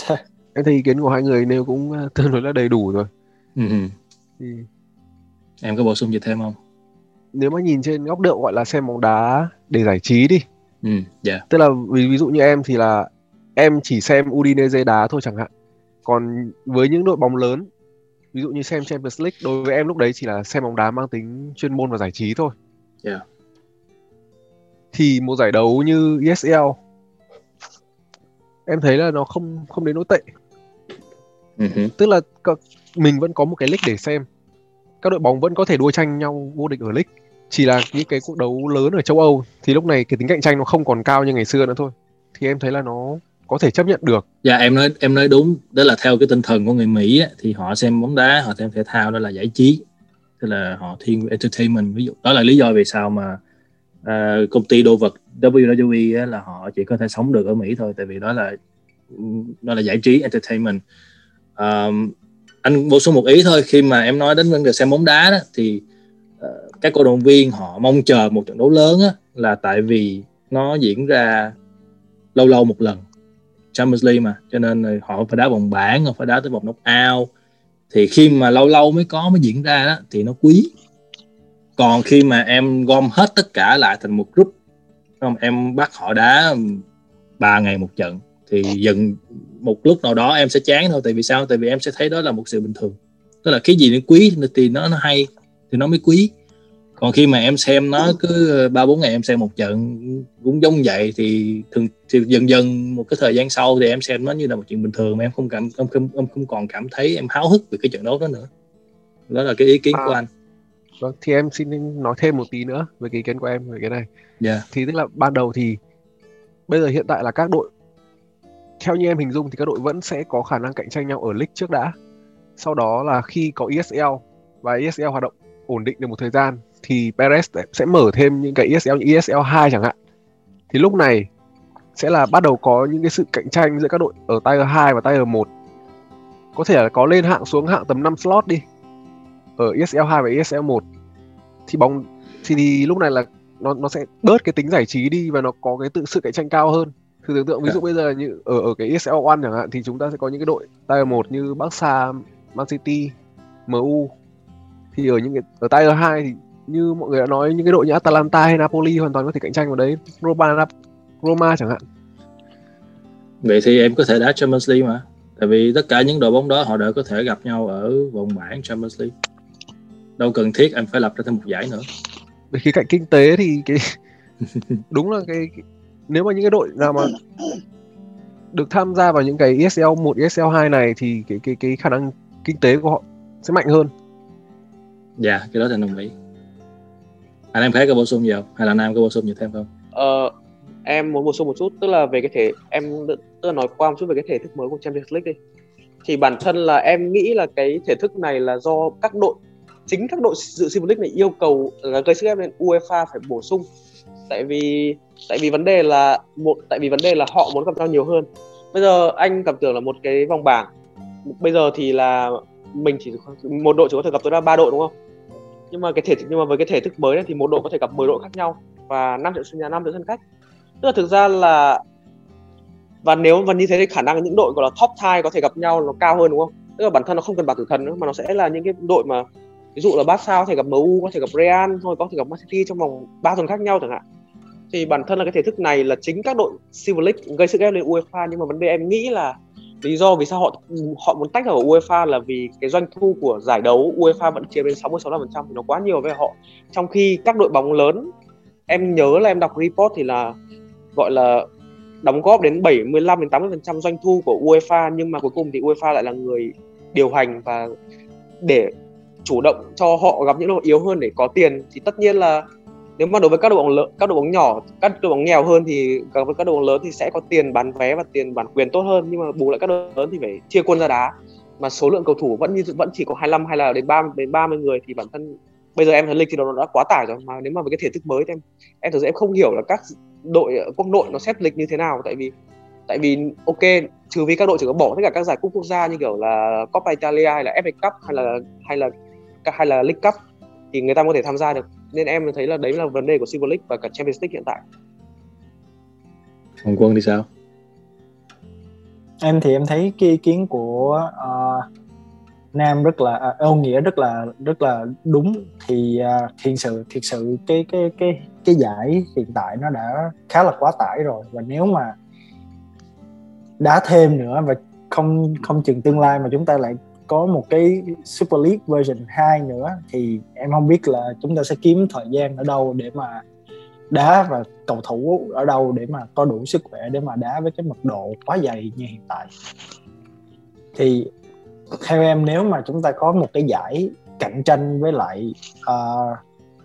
Em thấy ý kiến của hai người nêu cũng ờ, tương đối là đầy đủ rồi. Ừ. thì... em có bổ sung gì thêm không? nếu mà nhìn trên góc độ gọi là xem bóng đá để giải trí đi. Ừ, yeah. tức là ví, ví dụ như em thì là em chỉ xem Udinese đá thôi chẳng hạn. Còn với những đội bóng lớn ví dụ như xem Champions League đối với em lúc đấy chỉ là xem bóng đá mang tính chuyên môn và giải trí thôi. Yeah. thì một giải đấu như ESL em thấy là nó không không đến nỗi tệ. Uh-huh. tức là mình vẫn có một cái league để xem. Các đội bóng vẫn có thể đua tranh nhau vô địch ở league. Chỉ là những cái cuộc đấu lớn ở châu Âu thì lúc này cái tính cạnh tranh nó không còn cao như ngày xưa nữa thôi. Thì em thấy là nó có thể chấp nhận được. Dạ em nói em nói đúng, đó là theo cái tinh thần của người Mỹ á, thì họ xem bóng đá, họ xem thể thao đó là giải trí, tức là họ thiên về entertainment. Ví dụ đó là lý do vì sao mà uh, công ty đồ vật WWE á, là họ chỉ có thể sống được ở Mỹ thôi, tại vì đó là đó là giải trí entertainment. Um, anh bổ sung một ý thôi. Khi mà em nói đến vấn đề xem bóng đá đó thì uh, các cổ động viên họ mong chờ một trận đấu lớn á, là tại vì nó diễn ra lâu lâu một lần. Champions League mà, cho nên họ phải đá vòng bảng, họ phải đá tới vòng knockout. Thì khi mà lâu lâu mới có mới diễn ra đó, thì nó quý. Còn khi mà em gom hết tất cả lại thành một group không? Em bắt họ đá ba ngày một trận, thì dần một lúc nào đó em sẽ chán thôi. Tại vì sao? Tại vì em sẽ thấy đó là một sự bình thường. Tức là cái gì nó quý thì nó nó hay, thì nó mới quý còn khi mà em xem nó cứ ba bốn ngày em xem một trận cũng giống vậy thì thường thì dần dần một cái thời gian sau thì em xem nó như là một chuyện bình thường mà em không cảm em không em không còn cảm thấy em háo hức về cái trận đấu đó nữa đó là cái ý kiến à. của anh vâng thì em xin nói thêm một tí nữa về cái ý kiến của em về cái này yeah. Dạ. thì tức là ban đầu thì bây giờ hiện tại là các đội theo như em hình dung thì các đội vẫn sẽ có khả năng cạnh tranh nhau ở league trước đã sau đó là khi có ESL và ESL hoạt động ổn định được một thời gian thì Perez sẽ mở thêm những cái ESL như ESL 2 chẳng hạn. Thì lúc này sẽ là bắt đầu có những cái sự cạnh tranh giữa các đội ở tier 2 và tier 1 có thể là có lên hạng xuống hạng tầm 5 slot đi ở ESL 2 và ESL 1 thì bóng thì, thì lúc này là nó nó sẽ bớt cái tính giải trí đi và nó có cái tự sự cạnh tranh cao hơn. Thử tưởng tượng ví dụ dạ. bây giờ như ở ở cái ESL One chẳng hạn thì chúng ta sẽ có những cái đội tier 1 như Barca, Man City, MU thì ở những cái ở tier 2 thì như mọi người đã nói những cái đội như Atalanta hay Napoli hoàn toàn có thể cạnh tranh vào đấy. Roma Roma chẳng hạn. Vậy thì em có thể đá Champions League mà. Tại vì tất cả những đội bóng đó họ đều có thể gặp nhau ở vòng bảng Champions League. Đâu cần thiết em phải lập ra thêm một giải nữa. Về khía cạnh kinh tế thì cái đúng là cái, cái nếu mà những cái đội nào mà được tham gia vào những cái ESL 1, ESL 2 này thì cái cái cái khả năng kinh tế của họ sẽ mạnh hơn. Dạ, cái đó thì đồng ý. Anh em khác có bổ sung gì không? Hay là Nam có bổ sung gì thêm không? Ờ, em muốn bổ sung một chút tức là về cái thể em tức là nói qua một chút về cái thể thức mới của Champions League đi thì bản thân là em nghĩ là cái thể thức này là do các đội chính các đội dự Champions League này yêu cầu là gây sức ép lên UEFA phải bổ sung tại vì tại vì vấn đề là một tại vì vấn đề là họ muốn gặp nhau nhiều hơn bây giờ anh cảm tưởng là một cái vòng bảng bây giờ thì là mình chỉ một đội chỉ có thể gặp tối đa ba đội đúng không nhưng mà cái thể, nhưng mà với cái thể thức mới này thì một đội có thể gặp 10 đội khác nhau và năm trận sân nhà, năm trận sân khách. Tức là thực ra là, và nếu và như thế thì khả năng những đội gọi là top tie có thể gặp nhau nó cao hơn, đúng không? Tức là bản thân nó không cần bảo tử thần nữa, mà nó sẽ là những cái đội mà, ví dụ là Barca có thể gặp MU có thể gặp Real, thôi, có thể gặp Man City trong vòng ba tuần khác nhau chẳng hạn. Thì bản thân là cái thể thức này là chính các đội Silver League gây sức ép lên UEFA, nhưng mà vấn đề em nghĩ là lý do vì sao họ họ muốn tách ra ở UEFA là vì cái doanh thu của giải đấu UEFA vẫn chiếm đến 60 65% thì nó quá nhiều. Với họ, trong khi các đội bóng lớn, em nhớ là em đọc report thì là gọi là đóng góp đến 75 đến 80% doanh thu của UEFA, nhưng mà cuối cùng thì UEFA lại là người điều hành và để chủ động cho họ gặp những đội yếu hơn để có tiền. Thì tất nhiên là nếu mà đối với các đội bóng lớn các đội bóng nhỏ, các đội bóng nghèo hơn thì gặp với các đội bóng lớn thì sẽ có tiền bán vé và tiền bản quyền tốt hơn. Nhưng mà bù lại các đội lớn thì phải chia quân ra đá. Mà số lượng cầu thủ vẫn như, vẫn chỉ có 25 hay là đến 30 đến 30 người thì bản thân, bây giờ em thấy lịch thì nó đã quá tải rồi. Mà nếu mà với cái thể thức mới thì em em thực sự em không hiểu là các đội, quốc nội nó xếp lịch như thế nào. Tại vì tại vì, ok, trừ vì các đội chỉ có bỏ tất cả các giải cúp quốc gia như kiểu là Coppa Italia hay là FA Cup hay là hay là hay là League Cup thì người ta có thể tham gia được nên em thấy là đấy là vấn đề của Silver League và cả Champions League hiện tại. Hồng Quân thì sao? Em thì em thấy cái ý kiến của uh, Nam rất là uh, Âu Nghĩa rất là rất là đúng. Thì uh, thiệt sự thiệt sự cái cái cái cái giải hiện tại nó đã khá là quá tải rồi. Và nếu mà đá thêm nữa và không không chừng tương lai mà chúng ta lại có một cái Super League version 2 nữa thì em không biết là chúng ta sẽ kiếm thời gian ở đâu để mà đá và cầu thủ ở đâu để mà có đủ sức khỏe để mà đá với cái mật độ quá dày như hiện tại. Thì theo em nếu mà chúng ta có một cái giải cạnh tranh với lại uh,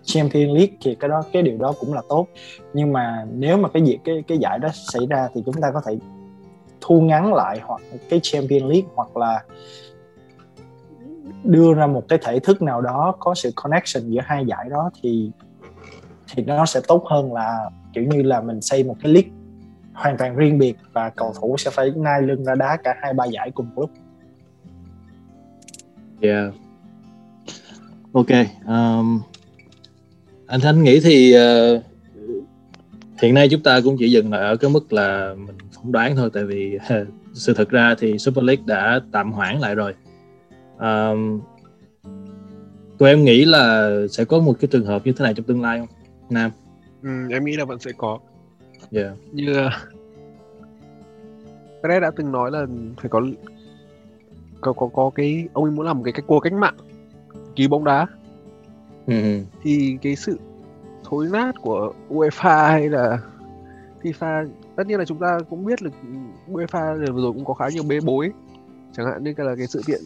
Champions League thì cái đó cái điều đó cũng là tốt. Nhưng mà nếu mà cái việc cái cái giải đó xảy ra thì chúng ta có thể thu ngắn lại hoặc cái Champions League hoặc là đưa ra một cái thể thức nào đó có sự connection giữa hai giải đó thì thì nó sẽ tốt hơn là kiểu như là mình xây một cái league hoàn toàn riêng biệt và cầu thủ sẽ phải nai lưng ra đá cả hai ba giải cùng lúc. Yeah. Ok. Um, anh Thanh nghĩ thì uh, hiện nay chúng ta cũng chỉ dừng lại ở cái mức là mình phỏng đoán thôi tại vì sự thật ra thì Super League đã tạm hoãn lại rồi um, tụi em nghĩ là sẽ có một cái trường hợp như thế này trong tương lai không Nam ừ, em nghĩ là vẫn sẽ có yeah. như Pérez đã từng nói là phải có có có có cái ông ấy muốn làm một cái cách cuộc cách mạng ký bóng đá ừ. thì cái sự thối nát của UEFA hay là FIFA tất nhiên là chúng ta cũng biết là UEFA vừa rồi cũng có khá nhiều bê bối chẳng hạn như là cái sự kiện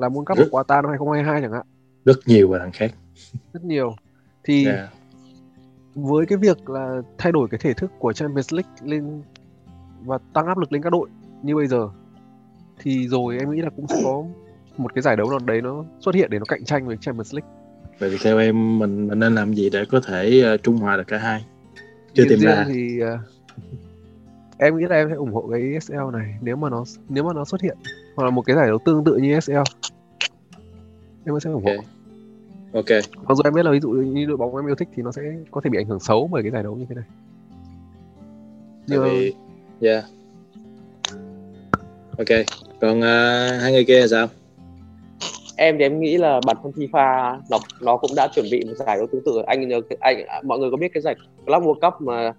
là World Cup ở Qatar năm 2022 chẳng hạn. rất nhiều và thằng khác. Rất nhiều. Thì yeah. với cái việc là thay đổi cái thể thức của Champions League lên và tăng áp lực lên các đội như bây giờ thì rồi em nghĩ là cũng sẽ có một cái giải đấu nào đấy nó xuất hiện để nó cạnh tranh với Champions League. Vậy thì theo em mình mình nên làm gì để có thể uh, trung hòa được cả hai? Chưa tìm ra. thì uh, em nghĩ là em sẽ ủng hộ cái ESL này nếu mà nó nếu mà nó xuất hiện hoặc là một cái giải đấu tương tự như ESL em sẽ ủng hộ. Ok. Mặc dù em biết là ví dụ như đội bóng em yêu thích thì nó sẽ có thể bị ảnh hưởng xấu bởi cái giải đấu như thế này. Nhưng vì yeah ok. Còn uh, hai người kia là sao? Em thì em nghĩ là bản thân FIFA nó nó cũng đã chuẩn bị một giải đấu tương tự. Anh nhớ anh mọi người có biết cái giải Club World Cup mà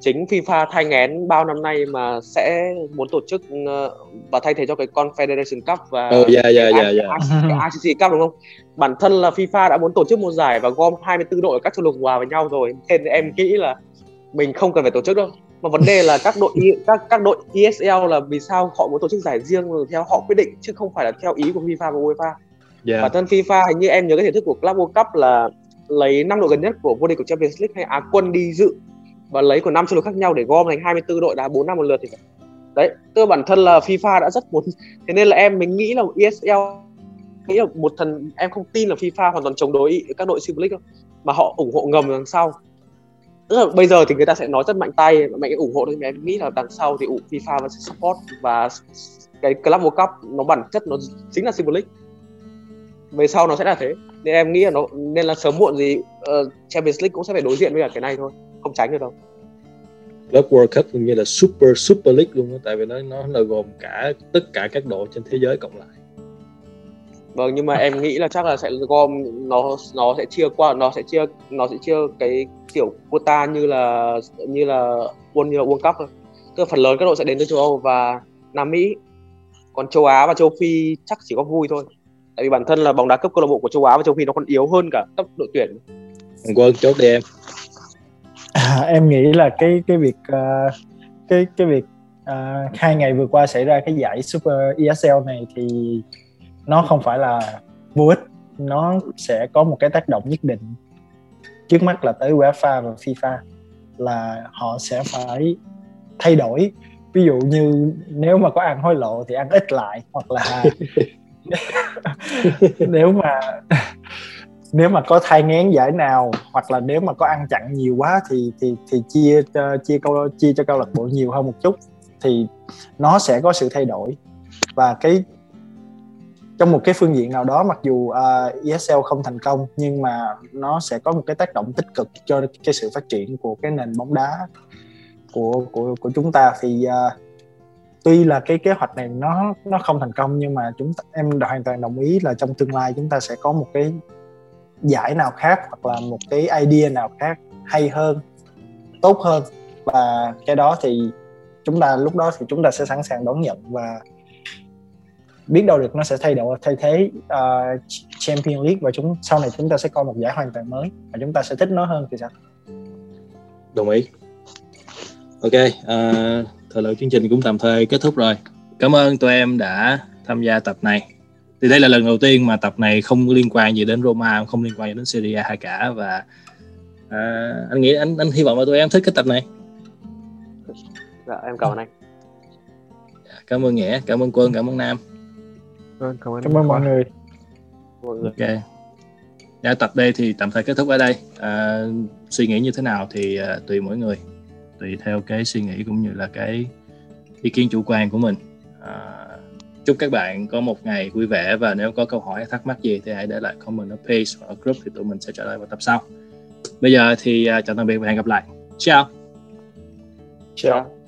chính FIFA thay ngén bao năm nay mà sẽ muốn tổ chức ờ, và thay thế cho cái Confederation Cup và oh, yeah, yeah, yeah, yeah. ICC Cup đúng không? Bản thân là FIFA đã muốn tổ chức một giải và gom 24 đội ở các châu lục hòa với nhau rồi. Nên em nghĩ là mình không cần phải tổ chức đâu. Mà vấn đề là các đội các các đội ESL là vì sao họ muốn tổ chức giải riêng theo họ quyết định chứ không phải là theo ý của FIFA và UEFA. Yeah. Bản thân FIFA hình như em nhớ cái thể thức của Club World Cup là lấy năm đội gần nhất của vô địch của Champions League hay Á quân đi dự và lấy của năm châu lục khác nhau để gom thành 24 đội đá 4 năm một lượt thì đấy tôi bản thân là FIFA đã rất muốn thế nên là em mình nghĩ là ESL nghĩ là một thần em không tin là FIFA hoàn toàn chống đối các đội Super League đâu mà họ ủng hộ ngầm đằng sau. Tức là bây giờ thì người ta sẽ nói rất mạnh tay mạnh ủng hộ thôi mà em nghĩ là đằng sau thì FIFA vẫn sẽ support và cái Club World Cup nó bản chất nó chính là Super League. Về sau nó sẽ là thế. Nên em nghĩ là nó nên là sớm muộn gì uh, Champions League cũng sẽ phải đối diện với cả cái này thôi không tránh được đâu Club World Cup cũng như là Super Super League luôn đó, tại vì nó nó là gồm cả tất cả các đội trên thế giới cộng lại. Vâng nhưng mà em nghĩ là chắc là sẽ gom nó nó sẽ chia qua nó sẽ chia nó sẽ chia cái kiểu quota như là như là World như là World Cup thôi. Tức là phần lớn các đội sẽ đến từ châu Âu và Nam Mỹ. Còn châu Á và châu Phi chắc chỉ có vui thôi. Tại vì bản thân là bóng đá cấp câu lạc bộ của châu Á và châu Phi nó còn yếu hơn cả cấp đội tuyển. Quân chốt đi em à, em nghĩ là cái cái việc uh, cái cái việc uh, hai ngày vừa qua xảy ra cái giải Super ESL này thì nó không phải là vô ích. Nó sẽ có một cái tác động nhất định trước mắt là tới UEFA và FIFA là họ sẽ phải thay đổi. Ví dụ như nếu mà có ăn hối lộ thì ăn ít lại hoặc là nếu mà nếu mà có thai ngén giải nào hoặc là nếu mà có ăn chặn nhiều quá thì thì thì chia ờ, chia câu chia cho câu lạc bộ nhiều hơn một chút thì nó sẽ có sự thay đổi. Và cái trong một cái phương diện nào đó mặc dù ờ, uh, ESL không thành công nhưng mà nó sẽ có một cái tác động tích cực cho cái sự phát triển của cái nền bóng đá của của của chúng ta. Thì uh, tuy là cái kế hoạch này nó nó không thành công nhưng mà chúng ta, em hoàn toàn đồng ý là trong tương lai chúng ta sẽ có một cái giải nào khác hoặc là một cái idea nào khác hay hơn tốt hơn. Và cái đó thì chúng ta lúc đó thì chúng ta sẽ sẵn sàng đón nhận và biết đâu được nó sẽ thay đổi thay thế ờ, uh, Champions League. Và chúng sau này chúng ta sẽ có một giải hoàn toàn mới và chúng ta sẽ thích nó hơn thì sao? Đồng ý. Ok uh, thời lượng chương trình cũng tạm thời kết thúc rồi. Cảm ơn tụi em đã tham gia tập này thì đây là lần đầu tiên mà tập này không liên quan gì đến Roma không liên quan gì đến Serie A cả và à, anh nghĩ anh anh hy vọng là tụi em thích cái tập này. Dạ em cảm ơn anh. Dạ, cảm ơn nghĩa cảm ơn quân cảm ơn nam. Vâng, cảm ơn, cảm ơn mọi người. Ok. Dạ, tập đây thì tạm thời kết thúc ở đây. À, suy nghĩ như thế nào thì à, tùy mỗi người. Tùy theo cái suy nghĩ cũng như là cái ý kiến chủ quan của mình. À, chúc các bạn có một ngày vui vẻ và nếu có câu hỏi thắc mắc gì thì hãy để lại comment ở page hoặc ở group thì tụi mình sẽ trả lời vào tập sau. Bây giờ thì uh, chào tạm biệt và hẹn gặp lại. Ciao Ciao.